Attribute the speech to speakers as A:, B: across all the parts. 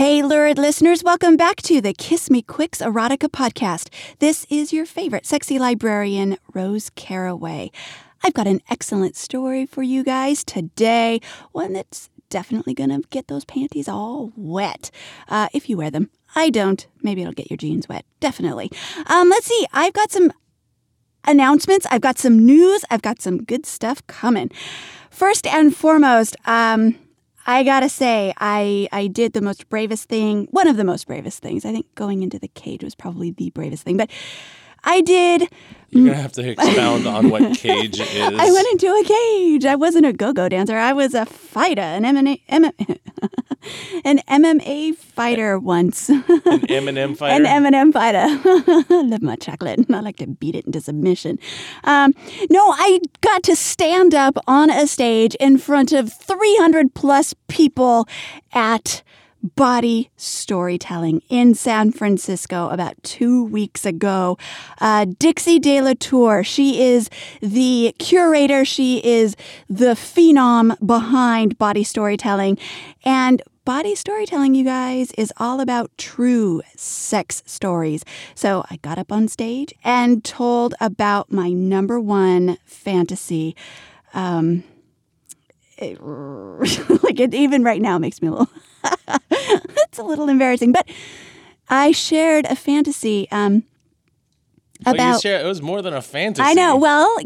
A: Hey, lurid listeners, welcome back to the Kiss Me Quicks Erotica podcast. This is your favorite sexy librarian, Rose Caraway. I've got an excellent story for you guys today, one that's definitely going to get those panties all wet uh, if you wear them. I don't. Maybe it'll get your jeans wet. Definitely. Um, let's see. I've got some announcements. I've got some news. I've got some good stuff coming. First and foremost, um, I gotta say, I I did the most bravest thing, one of the most bravest things. I think going into the cage was probably the bravest thing, but I did.
B: You're gonna have to expound on what cage is.
A: I went into a cage. I wasn't a go-go dancer. I was a fighter, an MMA, an MMA fighter once.
B: An M&M fighter.
A: An M&M fighter. Love my chocolate. I like to beat it into submission. Um, no, I got to stand up on a stage in front of 300 plus people at bawdy storytelling in San Francisco about two weeks ago. Uh, Dixie De La Tour, she is the curator, she is the phenom behind bawdy storytelling. And bawdy storytelling, you guys, is all about true sex stories. So I got up on stage and told about my number one fantasy. Um, it, like it even right now makes me a little it's a little embarrassing but i shared a fantasy um about
B: share- it was more than a fantasy.
A: I know. Well,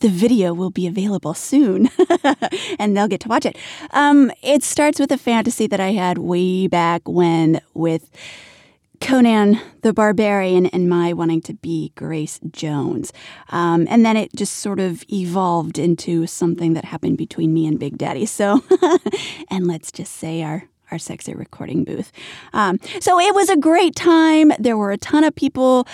A: the video will be available soon, and they'll get to watch it. Um, it starts with a fantasy that I had way back when with Conan the Barbarian and my wanting to be Grace Jones. Um, and then it just sort of evolved into something that happened between me and Big Daddy. So, and let's just say our our sexy recording booth. Um, so it was a great time. There were a ton of people.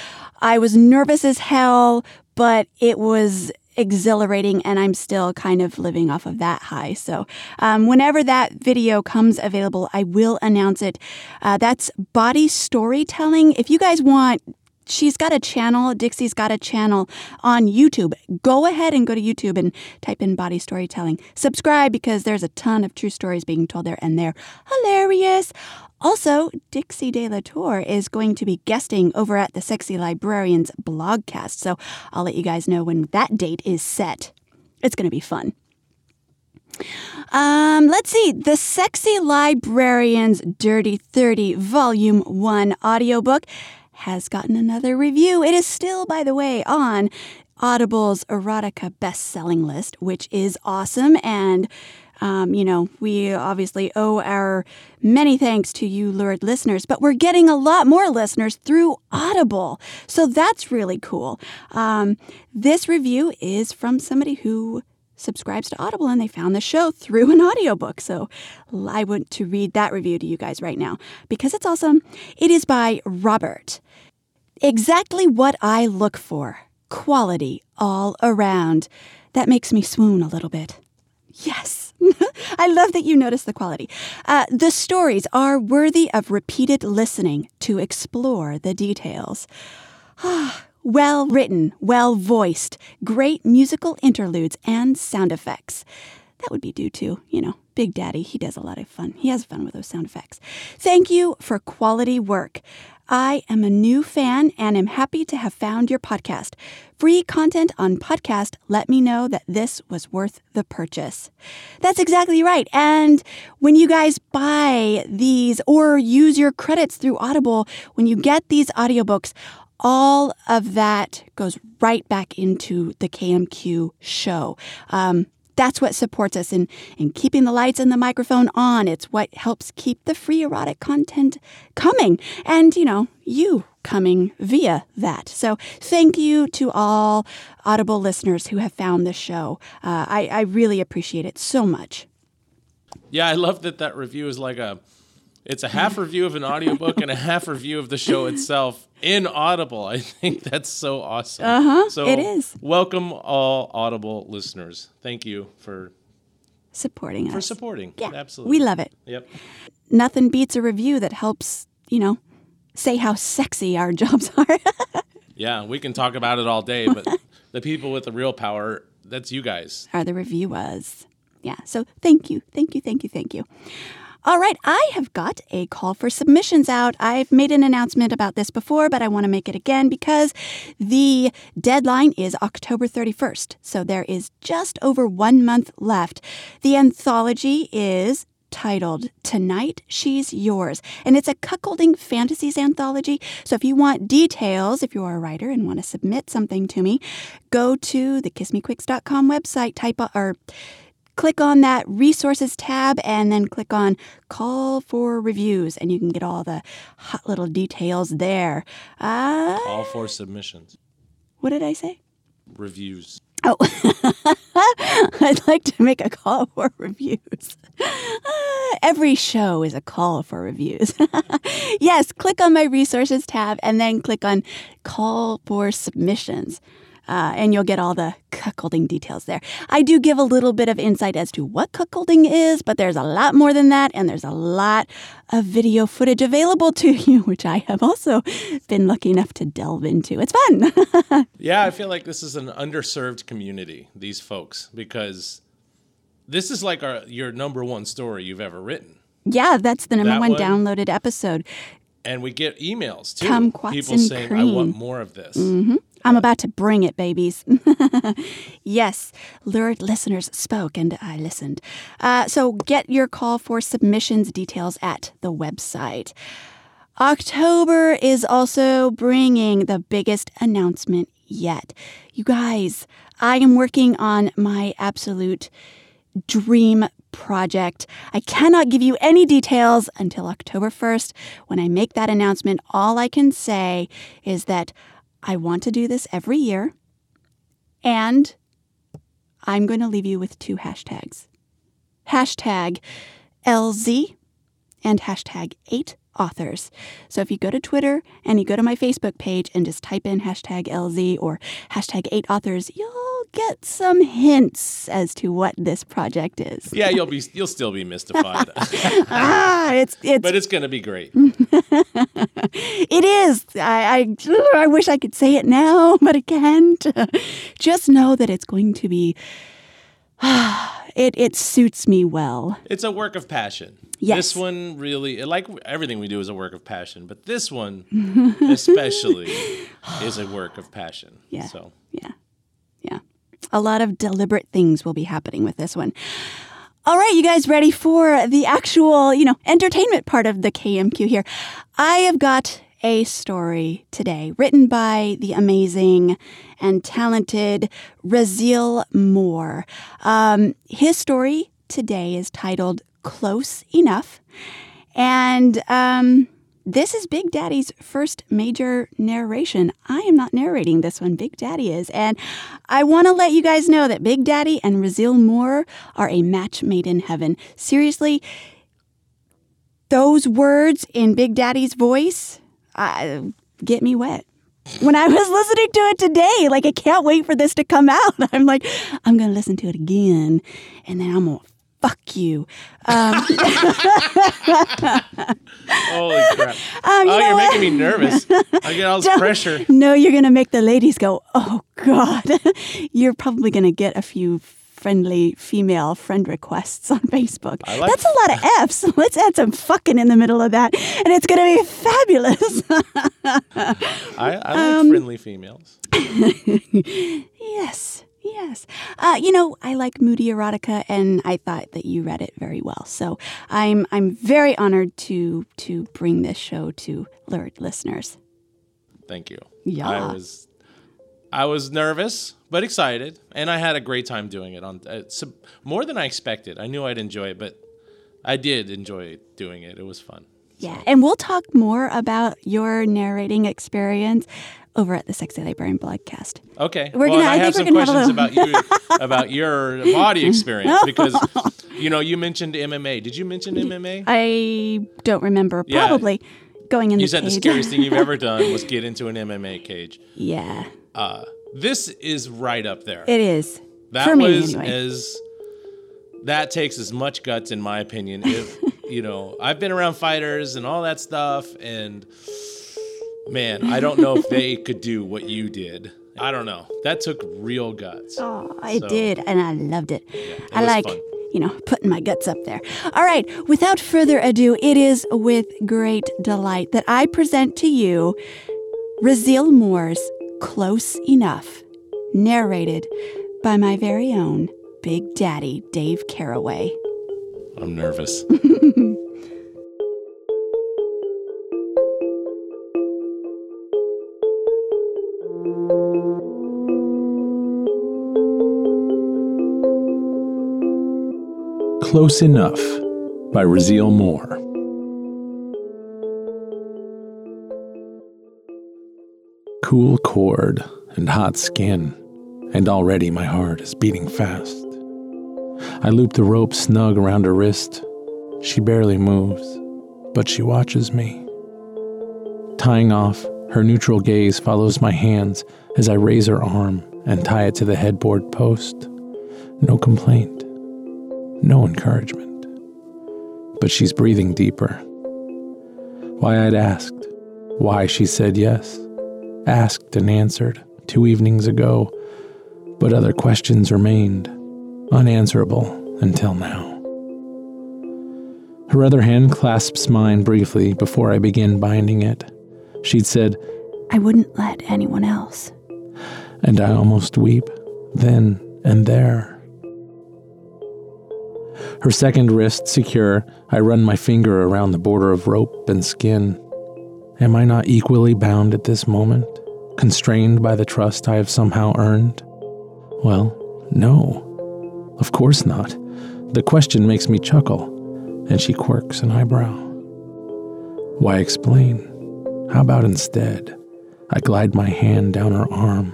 A: I was nervous as hell, but it was exhilarating and I'm still kind of living off of that high. So, um, whenever that video comes available, I will announce it. Uh, that's bawdy storytelling. If you guys want, she's got a channel, Dixie's got a channel on YouTube. Go ahead and go to YouTube and type in bawdy storytelling. Subscribe because there's a ton of true stories being told there and they're hilarious. Also, Dixie De La Tour is going to be guesting over at the Sexy Librarians blogcast. So I'll let you guys know when that date is set. It's going to be fun. Um, let's see. The Sexy Librarians Dirty 30 Volume 1 audiobook has gotten another review. It is still, by the way, on Audible's erotica best-selling list, which is awesome. And um, you know, we obviously owe our many thanks to you, lurid listeners, but we're getting a lot more listeners through Audible. So that's really cool. Um, this review is from somebody who subscribes to Audible and they found the show through an audiobook. So I want to read that review to you guys right now because it's awesome. It is by Robert. Exactly what I look for quality all around. That makes me swoon a little bit. Yes. I love that you notice the quality. Uh, the stories are worthy of repeated listening to explore the details. well written, well voiced, great musical interludes and sound effects. That would be due to, you know, Big Daddy. He does a lot of fun. He has fun with those sound effects. Thank you for quality work. I am a new fan and am happy to have found your podcast. Free content on podcast let me know that this was worth the purchase. That's exactly right. And when you guys buy these or use your credits through Audible, when you get these audiobooks, all of that goes right back into the KMQ show. Um, that's what supports us in, in keeping the lights and the microphone on. It's what helps keep the free erotic content coming. And, you know, you coming via that. So thank you to all Audible listeners who have found this show. Uh, I, I really appreciate it so much.
B: Yeah, I love that that review is like a it's a half review of an audiobook and a half review of the show itself in Audible. I think that's so awesome.
A: Uh-huh,
B: So
A: it is.
B: Welcome all Audible listeners. Thank you for
A: Supporting us.
B: for supporting.
A: Yeah,
B: Absolutely.
A: we love it.
B: Yep.
A: Nothing beats a review that helps, you know, say how sexy our jobs are.
B: Yeah, we can talk about it all day, but the people with the real power, that's you guys.
A: are the review was. Yeah. So thank you, thank you, thank you, thank you. All right, I have got a call for submissions out. I've made an announcement about this before, but I want to make it again because the deadline is October 31st. So there is just over one month left. The anthology is titled Tonight She's Yours. And it's a cuckolding fantasies anthology. So if you want details, if you're a writer and want to submit something to me, go to the kissmequicks.com website, type or click on that resources tab and then click on call for reviews and you can get all the hot little details there. Uh,
B: All for submissions,
A: what did I say?
B: reviews.
A: Oh, I'd like to make a call for reviews. Every show is a call for reviews. yes, click on my resources tab and then click on call for submissions. Uh, and you'll get all the cuckolding details there. I do give a little bit of insight as to what cuckolding is, but there's a lot more than that, and there's a lot of video footage available to you, which I have also been lucky enough to delve into. It's fun.
B: Yeah, I feel like this is an underserved community, these folks, because this is like our, your number one story you've ever written.
A: Yeah, that's the number
B: That
A: one,
B: one?
A: downloaded episode.
B: And we get emails too.
A: Kumquats
B: People saying, I want more of this.
A: I'm about to bring it, babies. yes, lurid listeners spoke and I listened. Uh, so get your call for submissions details at the website. October is also bringing the biggest announcement yet. You guys, I am working on my absolute dream project. I cannot give you any details until October 1st. When I make that announcement, all I can say is that I want to do this every year, and I'm going to leave you with two hashtags hashtag LZ and hashtag 8 authors. So if you go to Twitter and you go to my Facebook page and just type in hashtag LZ or hashtag 8 authors, you'll get some hints as to what this project is.
B: Yeah, you'll be you'll still be mystified.
A: ah, it's it's
B: but it's gonna be great.
A: It is. I, I I wish I could say it now, but I can't. Just know that it's going to be. It it suits me well.
B: It's a work of passion.
A: Yes.
B: This one really like everything we do is a work of passion, but this one especially is a work of passion.
A: Yeah.
B: So
A: Yeah, yeah. A lot of deliberate things will be happening with this one. All right, you guys ready for the actual, you know, entertainment part of the KMQ here? I have got a story today written by the amazing and talented Raziel Moore. Um, his story today is titled Close Enough. And um, this is Big Daddy's first major narration. I am not narrating this one, Big Daddy is. And I want to let you guys know that Big Daddy and Raziel Moore are a match made in heaven. Seriously, those words in Big Daddy's voice uh, get me wet. When I was listening to it today, like I can't wait for this to come out. I'm like, I'm gonna listen to it again, and then I'm gonna fuck you. Um,
B: holy crap.
A: um, you
B: oh, you're
A: what?
B: making me nervous. I get all this
A: Don't-
B: pressure.
A: No, you're gonna make the ladies go, oh god. you're probably gonna get a few friendly female friend requests on Facebook.
B: Like-
A: That's a lot of F's. Let's add some fucking in the middle of that, and it's gonna be fabulous.
B: I, I like
A: Um,
B: friendly females.
A: Yes, yes. Uh, you know, I like moody erotica, and I thought that you read it very well. So I'm I'm very honored to to bring this show to lurid listeners.
B: Thank you.
A: Yeah.
B: I was I was nervous but excited, and I had a great time doing it. On uh, more than I expected. I knew I'd enjoy it, but I did enjoy doing it. It was fun.
A: Yeah, and we'll talk more about your narrating experience over at the Sexy Librarian blogcast.
B: Okay.
A: We're
B: well,
A: gonna-
B: I,
A: I
B: have some questions about you about your body experience because you know you mentioned MMA. Did you mention MMA?
A: I don't remember.
B: Yeah.
A: Probably going in.
B: You
A: the
B: said the scariest thing you've ever done was get into an MMA cage.
A: yeah,
B: Uh, this is right up there.
A: it is.
B: That
A: For me,
B: was
A: anyway.
B: as that takes as much guts in my opinion. If you know, I've been around fighters and all that stuff, and man, I don't know if they could do what you did. I don't know. That took real guts.
A: Oh, I
B: So-
A: did, and I loved it. I like,
B: fun.
A: you know, putting my guts up there. All right, without further ado, it is with great delight that I present to you Raziel Moore's Close Enough, narrated by my very own Big Daddy Dave Caraway.
B: I'm nervous.
C: Close Enough by Raziel Moore. Cool cord and hot skin, and already my heart is beating fast. I loop the rope snug around her wrist. She barely moves, but she watches me. Tying off, her neutral gaze follows my hands as I raise her arm and tie it to the headboard post. No complaint, no encouragement. But she's breathing deeper. Why I'd asked, why she said yes, asked and answered two evenings ago, but other questions remained unanswerable until now. Her other hand clasps mine briefly before I begin binding it. She'd said,
A: I wouldn't let anyone else.
C: and I almost weep, then and there. Her second wrist secure, I run my finger around the border of rope and skin. Am I not equally bound at this moment, constrained by the trust I have somehow earned? Well, no. Of course not. The question makes me chuckle, and she quirks an eyebrow. Why explain? How about instead? I glide my hand down her arm,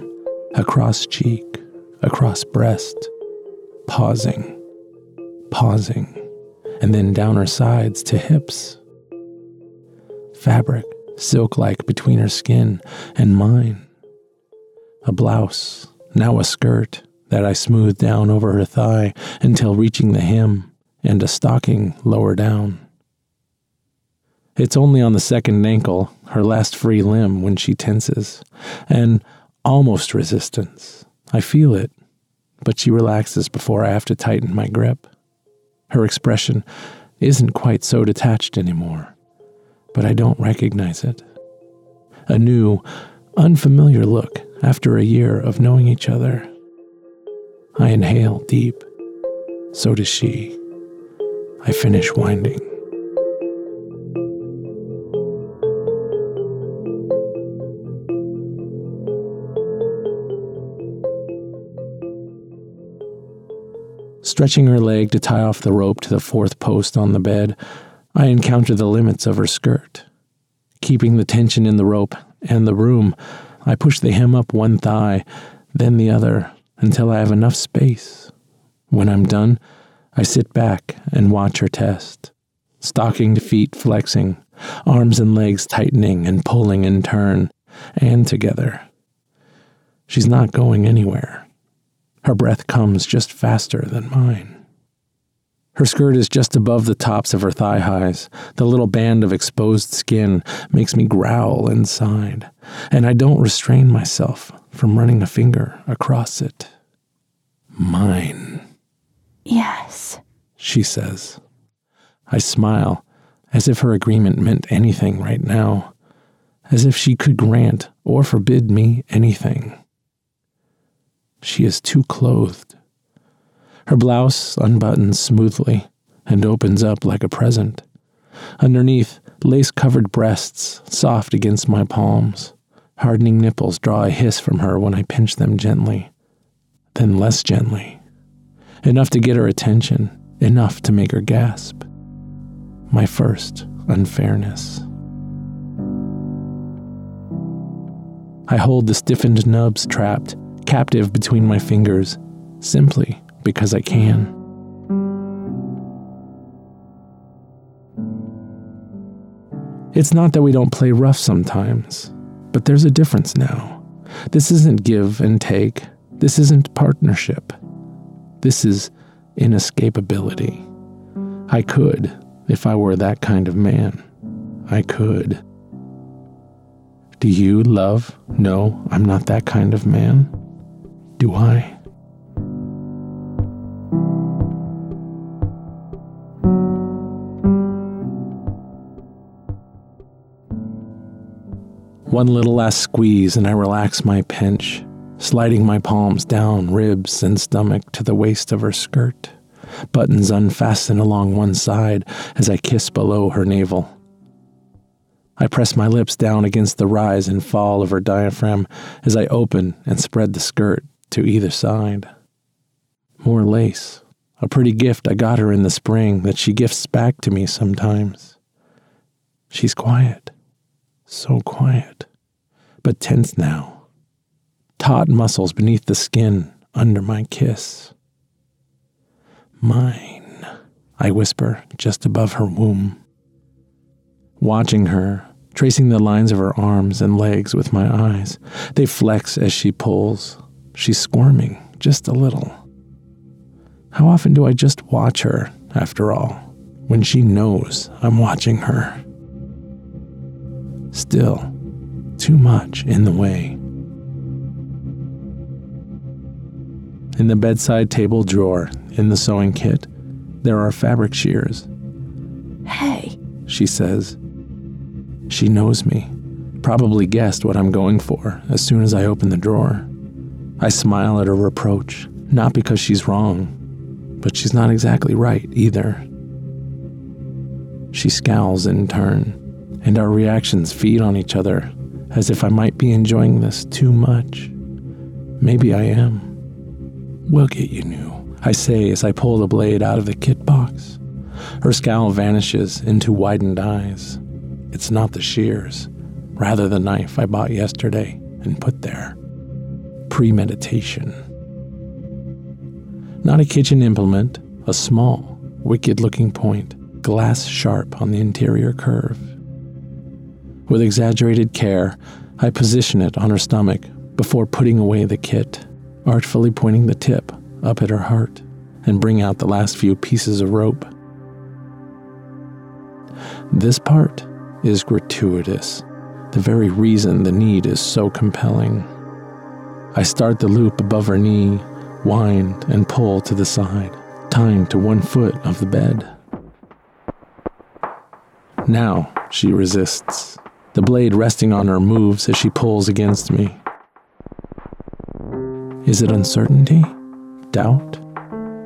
C: across cheek, across breast, pausing, pausing, and then down her sides to hips. Fabric, silk like between her skin and mine. A blouse, now a skirt, that I smooth down over her thigh until reaching the hem, and a stocking lower down. It's only on the second ankle, her last free limb, when she tenses, and almost resistance. I feel it, but she relaxes before I have to tighten my grip. Her expression isn't quite so detached anymore, but I don't recognize it. A new, unfamiliar look after a year of knowing each other. I inhale deep. So does she. I finish winding. Stretching her leg to tie off the rope to the fourth post on the bed, I encounter the limits of her skirt. Keeping the tension in the rope and the room, I push the hem up one thigh, then the other, until I have enough space. When I'm done, I sit back and watch her test. Stockinged feet flexing, arms and legs tightening and pulling in turn, and together. She's not going anywhere. Her breath comes just faster than mine. Her skirt is just above the tops of her thigh highs. The little band of exposed skin makes me growl inside, and I don't restrain myself from running a finger across it. Mine,
A: Yes.
C: she says. I smile, as if her agreement meant anything right now, as if she could grant or forbid me anything. She is too clothed. Her blouse unbuttons smoothly and opens up like a present. Underneath, lace covered breasts soft against my palms. Hardening nipples draw a hiss from her when I pinch them gently, then less gently. Enough to get her attention, enough to make her gasp. My first unfairness. I hold the stiffened nubs trapped, captive between my fingers, simply because I can. It's not that we don't play rough sometimes, but there's a difference now. This isn't give and take. This isn't partnership. This is inescapability. I could, if I were that kind of man. I could. Do you, love, know I'm not that kind of man? Do I? One little last squeeze, and I relax my pinch, sliding my palms down ribs and stomach to the waist of her skirt. Buttons unfasten along one side as I kiss below her navel. I press my lips down against the rise and fall of her diaphragm as I open and spread the skirt to either side. More lace, a pretty gift I got her in the spring that she gifts back to me sometimes. She's quiet, so quiet, but tense now. Taut muscles beneath the skin under my kiss. Mine, I whisper just above her womb. Watching her, tracing the lines of her arms and legs with my eyes, they flex as she pulls. She's squirming just a little. How often do I just watch her, after all, when she knows I'm watching her? Still, too much in the way. In the bedside table drawer in the sewing kit, there are fabric shears.
A: Hey,
C: She says. She knows me, probably guessed what I'm going for as soon as I open the drawer. I smile at her reproach, not because she's wrong, but she's not exactly right either. She scowls in turn, and our reactions feed on each other as if I might be enjoying this too much. Maybe I am. We'll get you new, I say as I pull the blade out of the kit box. Her scowl vanishes into widened eyes. It's not the shears, rather the knife I bought yesterday and put there. Premeditation. Not a kitchen implement, a small, wicked looking point, glass sharp on the interior curve. With exaggerated care, I position it on her stomach before putting away the kit, artfully pointing the tip up at her heart and bring out the last few pieces of rope. This part is gratuitous, the very reason the need is so compelling. I start the loop above her knee, wind and pull to the side, tying to one foot of the bed. Now she resists. The blade resting on her moves as she pulls against me. Is it uncertainty? Doubt?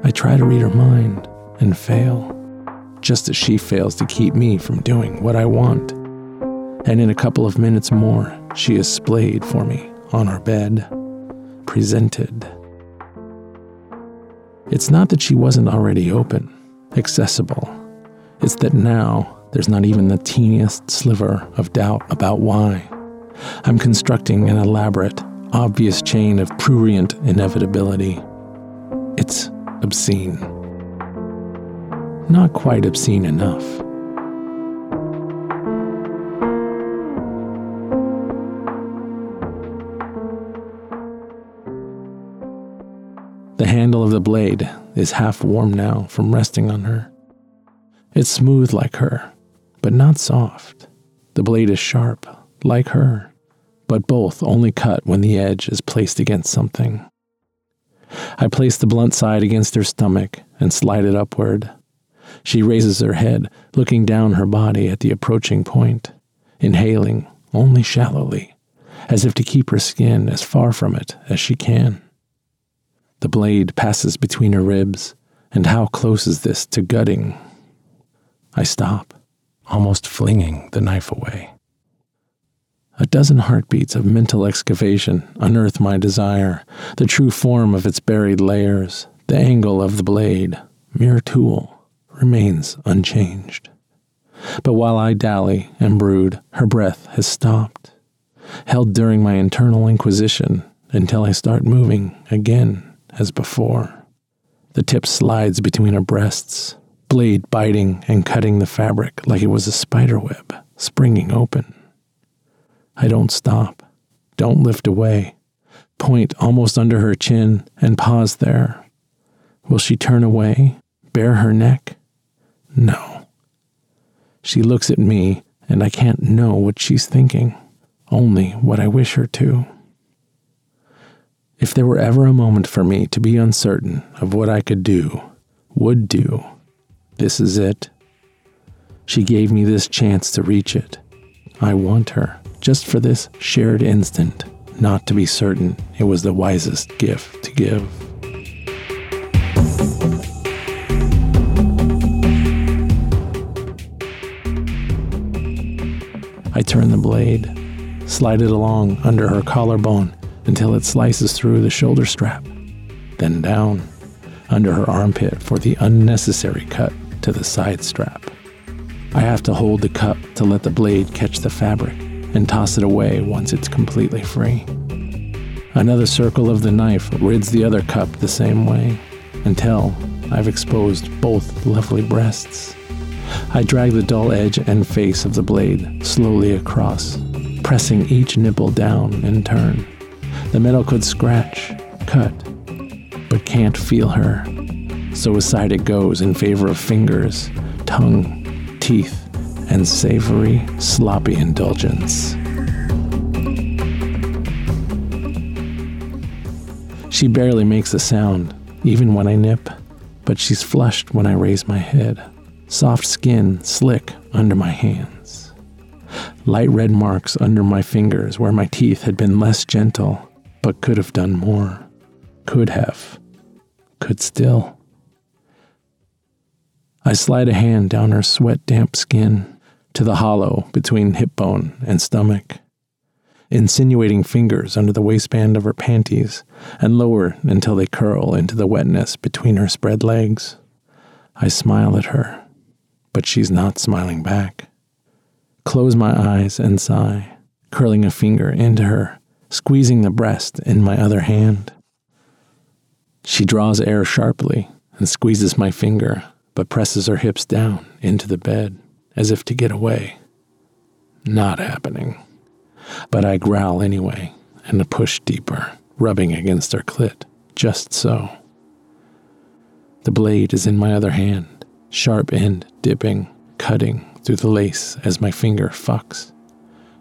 C: I try to read her mind and fail, just as she fails to keep me from doing what I want. And in a couple of minutes more, she is splayed for me on her bed, presented. It's not that she wasn't already open, accessible. It's that now there's not even the teeniest sliver of doubt about why. I'm constructing an elaborate, obvious chain of prurient inevitability. It's obscene. Not quite obscene enough. The handle of the blade is half warm now from resting on her. It's smooth like her, but not soft. The blade is sharp, like her, but both only cut when the edge is placed against something. I place the blunt side against her stomach and slide it upward. She raises her head, looking down her body at the approaching point, inhaling only shallowly, as if to keep her skin as far from it as she can. The blade passes between her ribs, and how close is this to gutting? I stop, almost flinging the knife away. A dozen heartbeats of mental excavation unearth my desire, the true form of its buried layers, the angle of the blade, mere tool, remains unchanged. But while I dally and brood, her breath has stopped, held during my internal inquisition until I start moving again as before. The tip slides between her breasts, blade biting and cutting the fabric like it was a spider web springing open. I don't stop, don't lift away, point almost under her chin and pause there. Will she turn away, bare her neck? No. She looks at me, and I can't know what she's thinking, only what I wish her to. If there were ever a moment for me to be uncertain of what I could do, would do, this is it. She gave me this chance to reach it. I want her just for this shared instant, not to be certain it was the wisest gift to give. I turn the blade, slide it along under her collarbone until it slices through the shoulder strap, then down under her armpit for the unnecessary cut to the side strap. I have to hold the cup to let the blade catch the fabric and toss it away once it's completely free. Another circle of the knife rids the other cup the same way until I've exposed both lovely breasts. I drag the dull edge and face of the blade slowly across, pressing each nipple down in turn. The metal could scratch, cut, but can't feel her. So aside it goes in favor of fingers, tongue, teeth, and savory, sloppy indulgence. She barely makes a sound, even when I nip, but she's flushed when I raise my head soft skin slick under my hands. Light red marks under my fingers where my teeth had been less gentle, but could have done more. Could have. Could still. I slide a hand down her sweat damp skin to the hollow between hip bone and stomach, insinuating fingers under the waistband of her panties and lower until they curl into the wetness between her spread legs. I smile at her but she's not smiling back. Close my eyes and sigh, curling a finger into her, squeezing the breast in my other hand. She draws air sharply and squeezes my finger, but presses her hips down into the bed as if to get away. Not happening. But I growl anyway and push deeper, rubbing against her clit, just so. The blade is in my other hand, sharp end dipping, cutting through the lace as my finger fucks.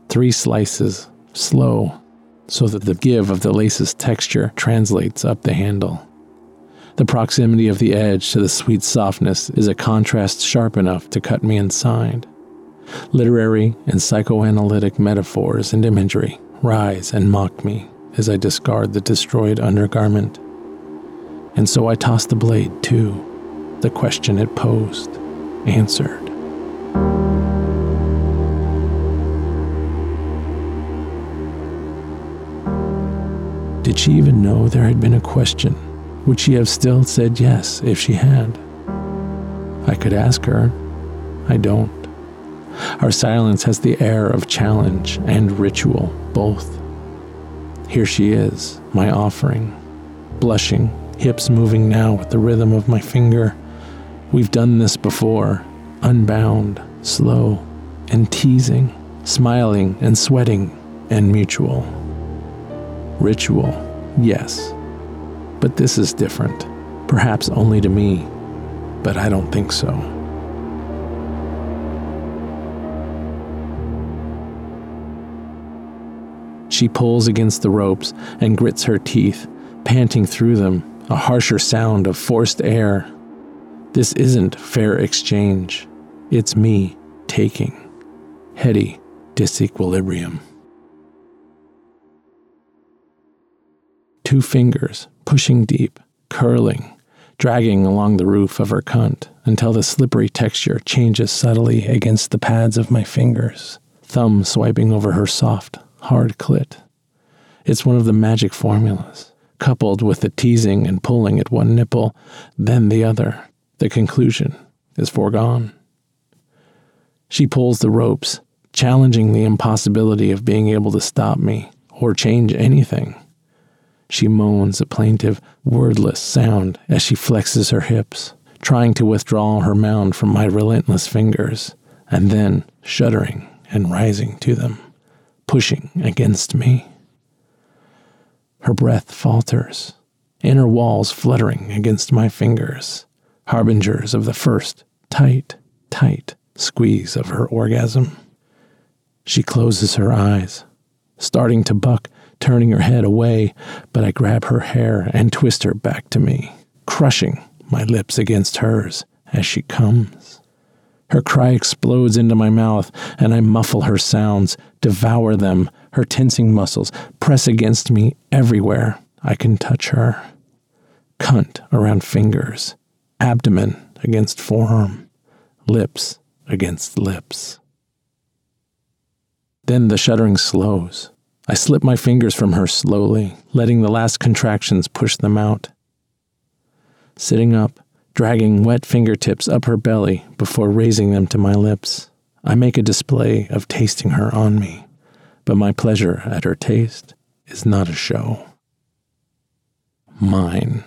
C: Three slices, slow, so that the give of the lace's texture translates up the handle. The proximity of the edge to the sweet softness is a contrast sharp enough to cut me inside. Literary and psychoanalytic metaphors and imagery rise and mock me as I discard the destroyed undergarment. And so I toss the blade, too the question it posed answered. Did she even know there had been a question? Would she have still said yes if she had? I could ask her. I don't. Our silence has the air of challenge and ritual, both. Here she is, my offering, blushing, hips moving now with the rhythm of my finger, We've done this before, unbound, slow, and teasing, smiling and sweating, and mutual. Ritual, yes, but this is different, perhaps only to me, but I don't think so. She pulls against the ropes and grits her teeth, panting through them, a harsher sound of forced air this isn't fair exchange. It's me taking. Heady disequilibrium. Two fingers pushing deep, curling, dragging along the roof of her cunt until the slippery texture changes subtly against the pads of my fingers, thumb swiping over her soft, hard clit. It's one of the magic formulas, coupled with the teasing and pulling at one nipple, then the other, the conclusion is foregone. She pulls the ropes, challenging the impossibility of being able to stop me or change anything. She moans a plaintive, wordless sound as she flexes her hips, trying to withdraw her mound from my relentless fingers, and then shuddering and rising to them, pushing against me. Her breath falters, inner walls fluttering against my fingers harbingers of the first tight, tight squeeze of her orgasm. She closes her eyes, starting to buck, turning her head away, but I grab her hair and twist her back to me, crushing my lips against hers as she comes. Her cry explodes into my mouth, and I muffle her sounds, devour them. Her tensing muscles press against me everywhere I can touch her. Cunt around fingers, abdomen against forearm, lips against lips. Then the shuddering slows. I slip my fingers from her slowly, letting the last contractions push them out. Sitting up, dragging wet fingertips up her belly before raising them to my lips. I make a display of tasting her on me, but my pleasure at her taste is not a show. Mine.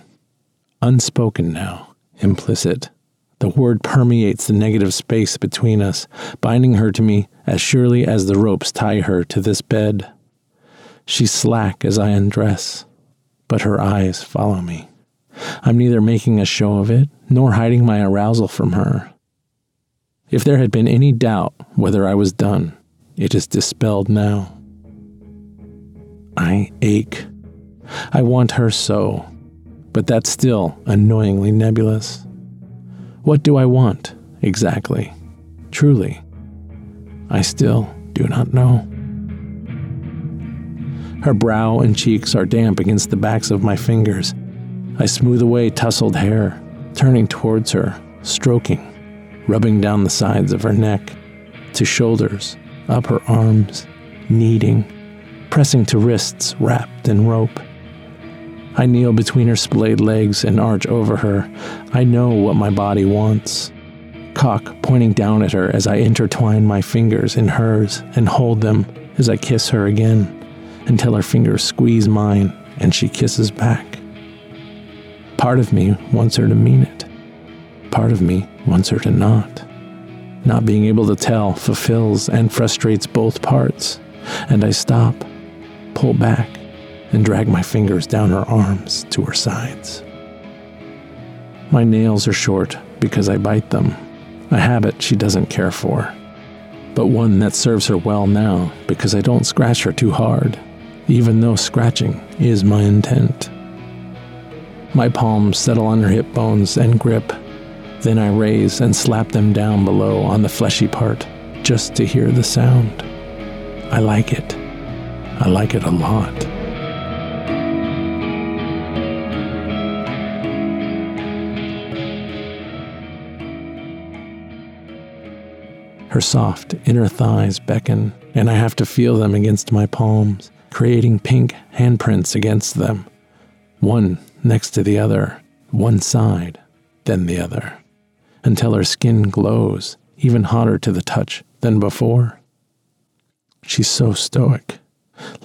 C: Unspoken now, implicit. The word permeates the negative space between us, binding her to me as surely as the ropes tie her to this bed. She's slack as I undress, but her eyes follow me. I'm neither making a show of it nor hiding my arousal from her. If there had been any doubt whether I was done, it is dispelled now. I ache. I want her so, but that's still annoyingly nebulous. What do I want, exactly? Truly, I still do not know. Her brow and cheeks are damp against the backs of my fingers I smooth away tousled hair, turning towards her, stroking, rubbing down the sides of her neck, to shoulders, up her arms, kneading, pressing to wrists wrapped in rope. I kneel between her splayed legs and arch over her. I know what my body wants. Cock pointing down at her as I intertwine my fingers in hers and hold them as I kiss her again until her fingers squeeze mine and she kisses back. Part of me wants her to mean it. Part of me wants her to not. Not being able to tell fulfills and frustrates both parts, and I stop, pull back, and drag my fingers down her arms to her sides. My nails are short because I bite them, a habit she doesn't care for, but one that serves her well now because I don't scratch her too hard, even though scratching is my intent. My palms settle on her hip bones and grip. Then I raise and slap them down below on the fleshy part, just to hear the sound. I like it. I like it a lot. Her soft inner thighs beckon, and I have to feel them against my palms, creating pink handprints against them. One next to the other, one side, then the other, until her skin glows, even hotter to the touch than before. She's so stoic,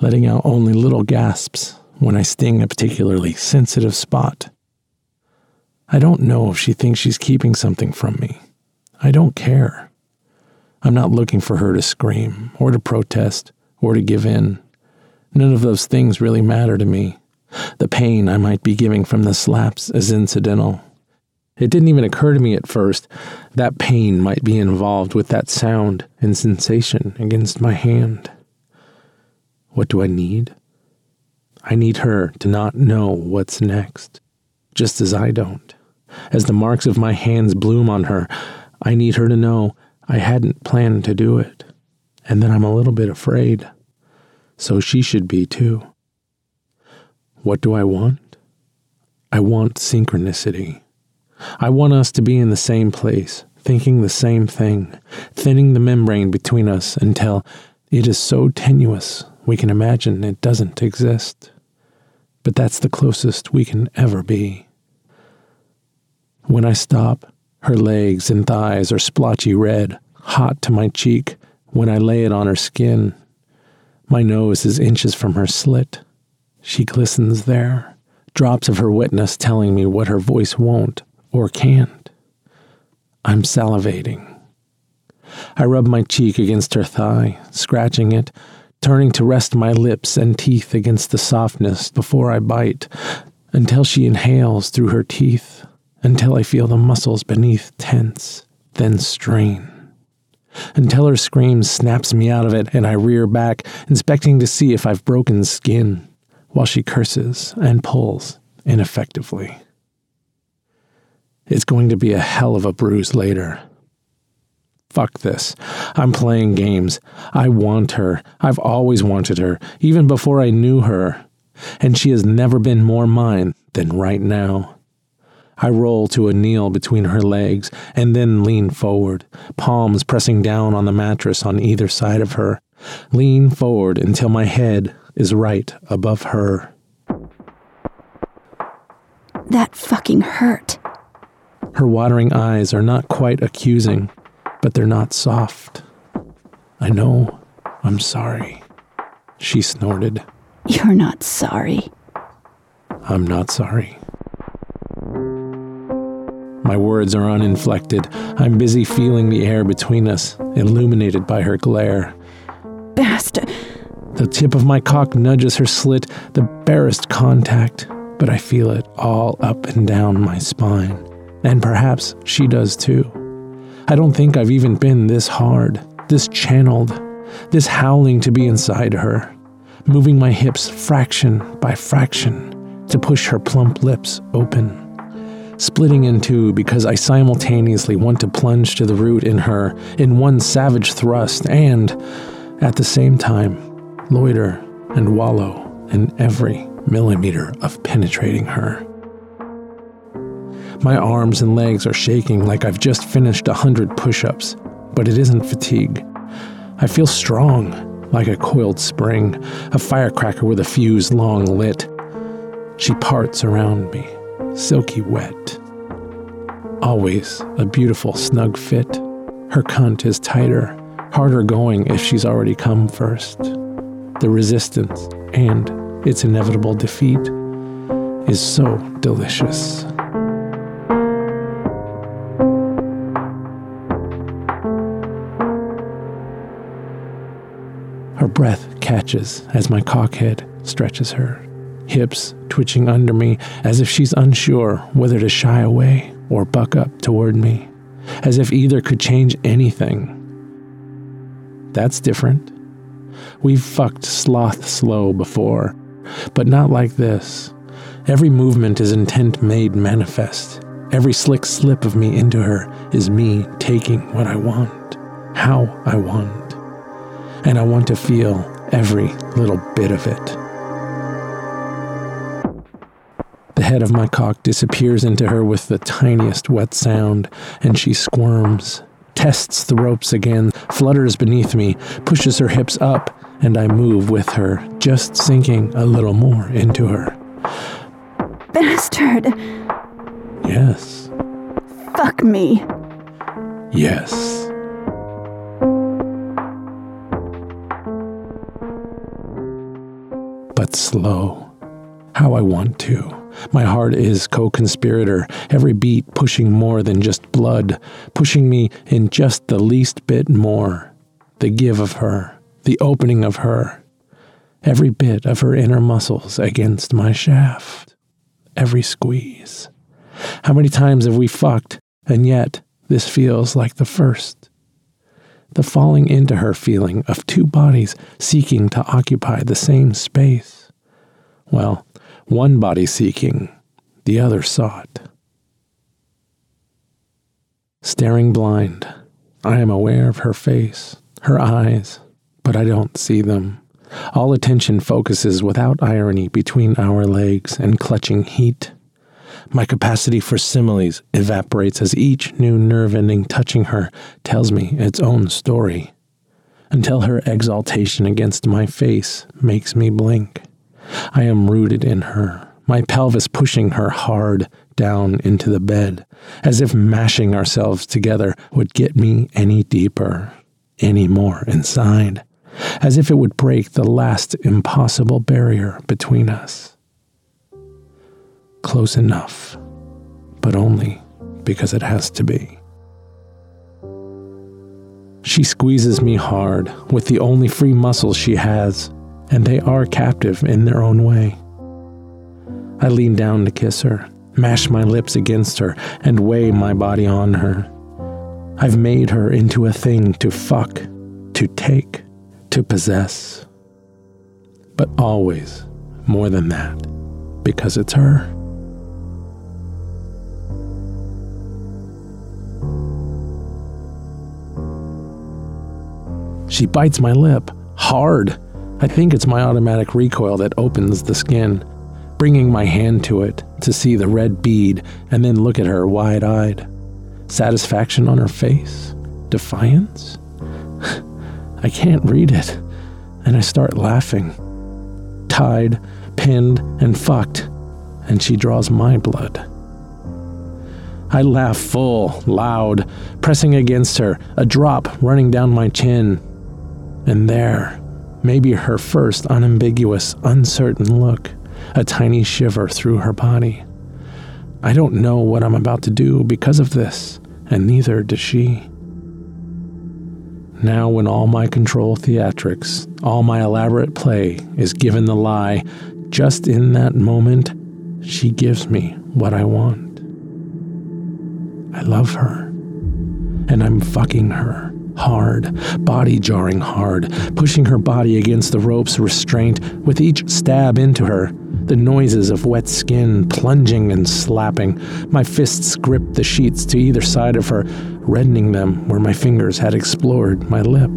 C: letting out only little gasps when I sting a particularly sensitive spot. I don't know if she thinks she's keeping something from me. I don't care. I'm not looking for her to scream, or to protest, or to give in. None of those things really matter to me. The pain I might be giving from the slaps is incidental. It didn't even occur to me at first that pain might be involved with that sound and sensation against my hand. What do I need? I need her to not know what's next, just as I don't. As the marks of my hands bloom on her, I need her to know I hadn't planned to do it, and that I'm a little bit afraid. So she should be too. What do I want? I want synchronicity. I want us to be in the same place, thinking the same thing, thinning the membrane between us until it is so tenuous we can imagine it doesn't exist. But that's the closest we can ever be. When I stop, her legs and thighs are splotchy red, hot to my cheek when I lay it on her skin. My nose is inches from her slit. She glistens there, drops of her wetness telling me what her voice won't or can't. I'm salivating. I rub my cheek against her thigh, scratching it, turning to rest my lips and teeth against the softness before I bite, until she inhales through her teeth, until I feel the muscles beneath tense, then strain. Until her scream snaps me out of it and I rear back, inspecting to see if I've broken skin while she curses and pulls ineffectively. It's going to be a hell of a bruise later. Fuck this. I'm playing games. I want her. I've always wanted her, even before I knew her. And she has never been more mine than right now. I roll to a kneel between her legs and then lean forward, palms pressing down on the mattress on either side of her. Lean forward until my head is right above her.
A: That fucking hurt.
C: Her watering eyes are not quite accusing, but they're not soft. I know. I'm sorry. She snorted.
A: You're not sorry.
C: I'm not sorry. My words are uninflected. I'm busy feeling the air between us, illuminated by her glare.
A: Bastard.
C: The tip of my cock nudges her slit, the barest contact, but I feel it all up and down my spine. And perhaps she does too. I don't think I've even been this hard, this channeled, this howling to be inside her, moving my hips fraction by fraction to push her plump lips open. Splitting in two because I simultaneously want to plunge to the root in her in one savage thrust and, at the same time, loiter and wallow in every millimeter of penetrating her. My arms and legs are shaking like I've just finished a hundred push ups, but it isn't fatigue. I feel strong, like a coiled spring, a firecracker with a fuse long lit. She parts around me, silky wet. Always a beautiful, snug fit. Her cunt is tighter, harder going if she's already come first. The resistance and its inevitable defeat is so delicious. Her breath catches as my cockhead stretches her, hips twitching under me as if she's unsure whether to shy away or buck up toward me, as if either could change anything. That's different. We've fucked sloth slow before, but not like this. Every movement is intent made manifest. Every slick slip of me into her is me taking what I want, how I want and I want to feel every little bit of it. Head of my cock disappears into her with the tiniest wet sound, and she squirms, tests the ropes again, flutters beneath me, pushes her hips up, and I move with her, just sinking a little more into her.
A: Bastard.
C: Yes.
A: Fuck me.
C: Yes. but slow. How I want to. My heart is co conspirator, every beat pushing more than just blood, pushing me in just the least bit more. The give of her, the opening of her, every bit of her inner muscles against my shaft, every squeeze. How many times have we fucked, and yet this feels like the first? The falling into her feeling of two bodies seeking to occupy the same space. Well, one body seeking, the other sought. Staring blind, I am aware of her face, her eyes, but I don't see them. All attention focuses without irony between our legs and clutching heat. My capacity for similes evaporates as each new nerve ending touching her tells me its own story, until her exaltation against my face makes me blink. I am rooted in her, my pelvis pushing her hard down into the bed, as if mashing ourselves together would get me any deeper, any more inside, as if it would break the last impossible barrier between us. Close enough, but only because it has to be. She squeezes me hard with the only free muscles she has, and they are captive in their own way. I lean down to kiss her, mash my lips against her, and weigh my body on her. I've made her into a thing to fuck, to take, to possess. But always more than that, because it's her. She bites my lip, hard. I think it's my automatic recoil that opens the skin, bringing my hand to it to see the red bead and then look at her wide eyed. Satisfaction on her face? Defiance? I can't read it, and I start laughing. Tied, pinned, and fucked, and she draws my blood. I laugh full, loud, pressing against her, a drop running down my chin. And there, maybe her first unambiguous, uncertain look, a tiny shiver through her body. I don't know what I'm about to do because of this, and neither does she. Now, when all my control theatrics, all my elaborate play is given the lie, just in that moment, she gives me what I want. I love her. And I'm fucking her hard, body jarring hard, pushing her body against the rope's restraint with each stab into her. The noises of wet skin plunging and slapping. My fists grip the sheets to either side of her, reddening them where my fingers had explored my lip.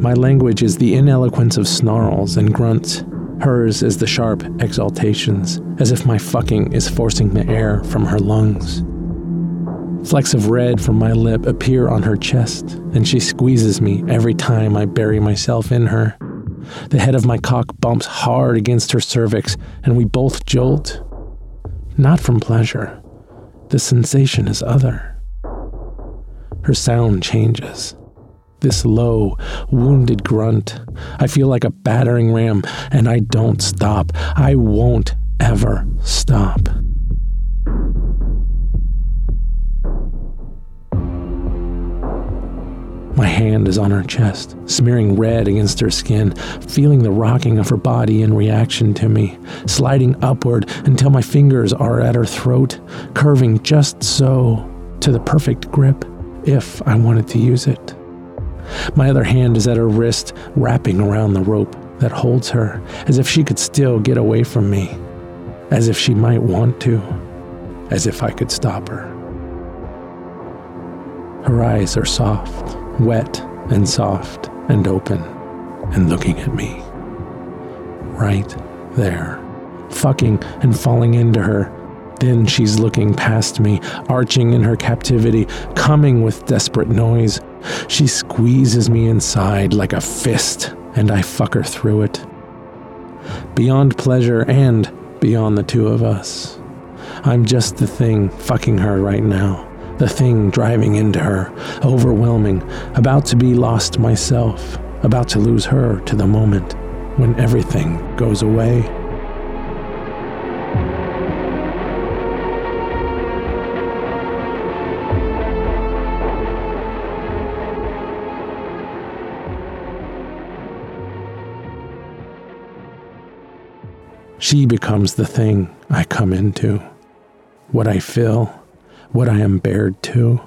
C: My language is the ineloquence of snarls and grunts. Hers is the sharp exaltations, as if my fucking is forcing the air from her lungs. Flecks of red from my lip appear on her chest, and she squeezes me every time I bury myself in her. The head of my cock bumps hard against her cervix, and we both jolt. Not from pleasure. The sensation is other. Her sound changes. This low, wounded grunt. I feel like a battering ram, and I don't stop. I won't ever stop. My hand is on her chest, smearing red against her skin, feeling the rocking of her body in reaction to me, sliding upward until my fingers are at her throat, curving just so to the perfect grip if I wanted to use it. My other hand is at her wrist, wrapping around the rope that holds her, as if she could still get away from me, as if she might want to, as if I could stop her. Her eyes are soft, wet and soft and open and looking at me. Right there, fucking and falling into her. Then she's looking past me, arching in her captivity, coming with desperate noise. She squeezes me inside like a fist, and I fuck her through it. Beyond pleasure and beyond the two of us. I'm just the thing fucking her right now the thing driving into her, overwhelming, about to be lost myself, about to lose her to the moment when everything goes away. She becomes the thing I come into, what I feel what I am bared to.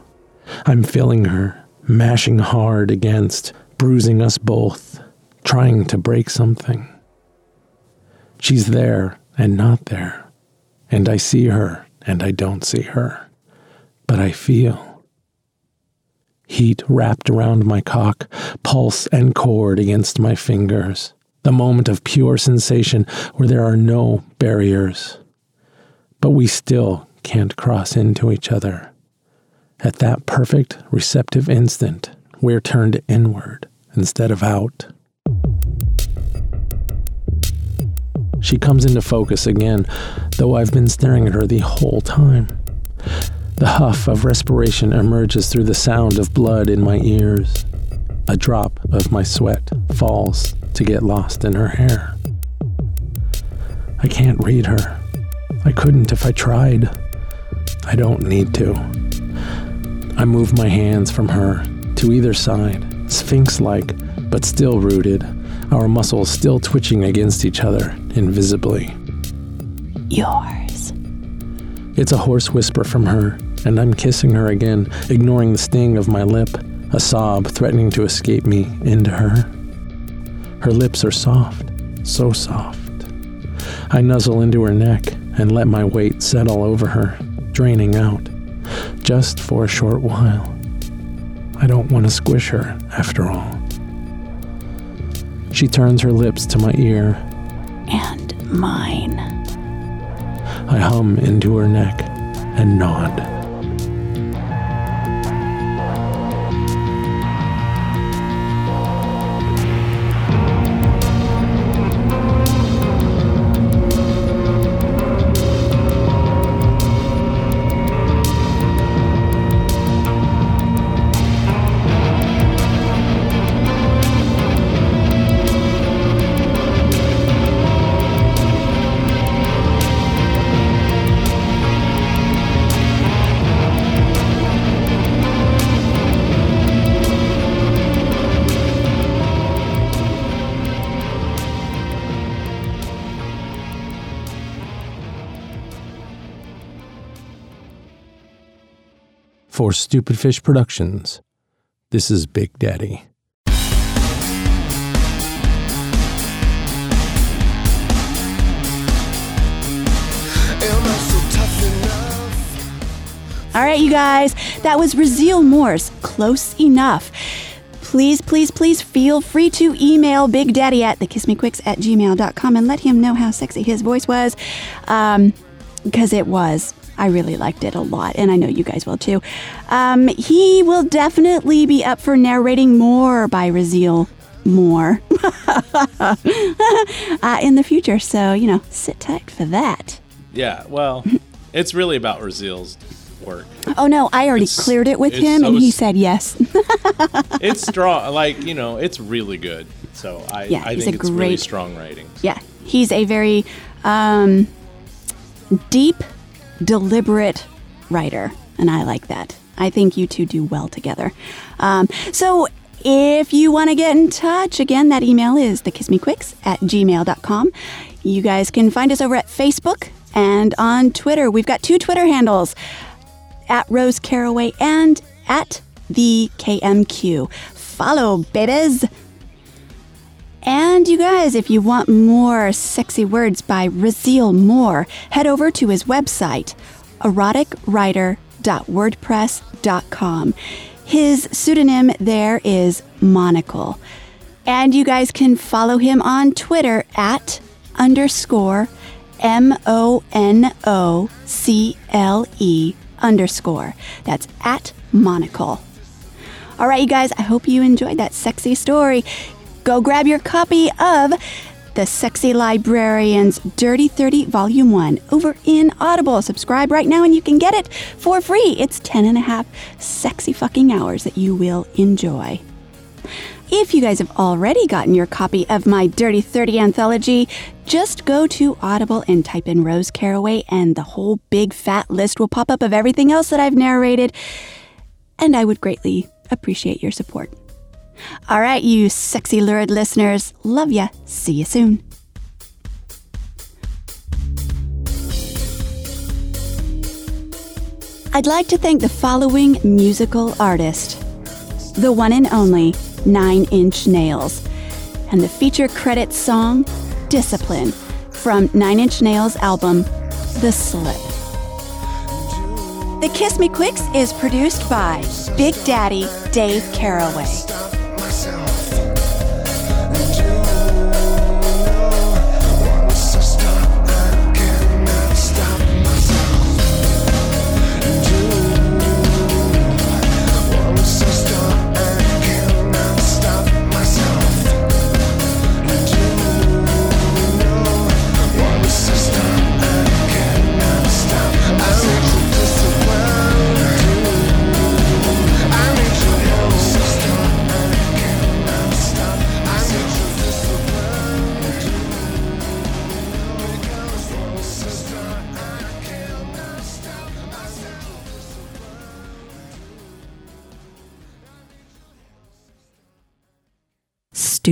C: I'm feeling her, mashing hard against, bruising us both, trying to break something. She's there and not there, and I see her and I don't see her, but I feel. Heat wrapped around my cock, pulse and cord against my fingers, the moment of pure sensation where there are no barriers. But we still can't cross into each other. At that perfect, receptive instant, we're turned inward instead of out. She comes into focus again, though I've been staring at her the whole time. The huff of respiration emerges through the sound of blood in my ears. A drop of my sweat falls to get lost in her hair. I can't read her. I couldn't if I tried. I don't need to. I move my hands from her to either side, sphinx like, but still rooted, our muscles still twitching against each other invisibly.
A: Yours.
C: It's a hoarse whisper from her, and I'm kissing her again, ignoring the sting of my lip, a sob threatening to escape me into her. Her lips are soft, so soft. I nuzzle into her neck and let my weight settle over her, draining out, just for a short while. I don't want to squish her, after all. She turns her lips to my ear.
A: And mine.
C: I hum into her neck and nod. For Stupid Fish Productions, this is Big Daddy.
A: All right, you guys, that was Raziel Moore. Close enough. Please, please, please feel free to email Big Daddy at thekissmequicks at gmail.com and let him know how sexy his voice was. Um, because it was. I really liked it a lot, and I know you guys will too. Um, he will definitely be up for narrating more by Raziel Moore uh, in the future. So, you know, sit tight for that.
B: Yeah, well, it's really about Raziel's work.
A: Oh, no, I already
B: It's-
A: cleared it with him, and he said yes.
B: It's strong, like you know, it's really good. So I,
A: Yeah,
B: I think it's really
A: great-
B: strong writing.
A: yeah, he's a very um, deep, deliberate writer, and I like that. I think you two do well together. Um, so if you want to get in touch, again, that email is thekissmequicks at gmail.com. You guys can find us over at Facebook and on Twitter. We've got two Twitter handles at Rose Caraway and at the KMQ. Follow, babies. And you guys, if you want more sexy words by Raziel Moore, head over to his website, eroticwriter.wordpress.com. His pseudonym there is Monocle. And you guys can follow him on Twitter at underscore M O N O C L E underscore. That's at Monocle. All right, you guys, I hope you enjoyed that sexy story. Go grab your copy of The Sexy Librarian's Dirty 30 Volume 1 over in Audible. Subscribe right now and you can get it for free. It's 10 and a half sexy fucking hours that you will enjoy. If you guys have already gotten your copy of my Dirty 30 anthology, just go to Audible and type in Rose Caraway, and the whole big fat list will pop up of everything else that I've narrated. And I would greatly appreciate your support. All right, you sexy lurid listeners, love ya. See you soon. I'd like to thank the following musical artist the one and only Nine Inch Nails, and the feature credit song Discipline from Nine Inch Nails' album The Slip. The Kiss Me Quicks is produced by Big Daddy Dave Caraway.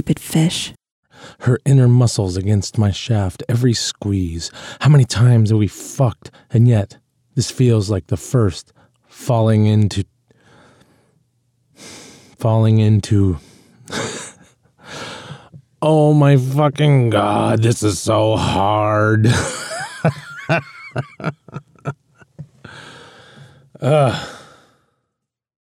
A: Stupid fish.
C: Her inner muscles against my shaft, every squeeze. How many times have we fucked? And yet, this feels like the first falling into. falling into. oh my fucking god, this is so hard. Ugh.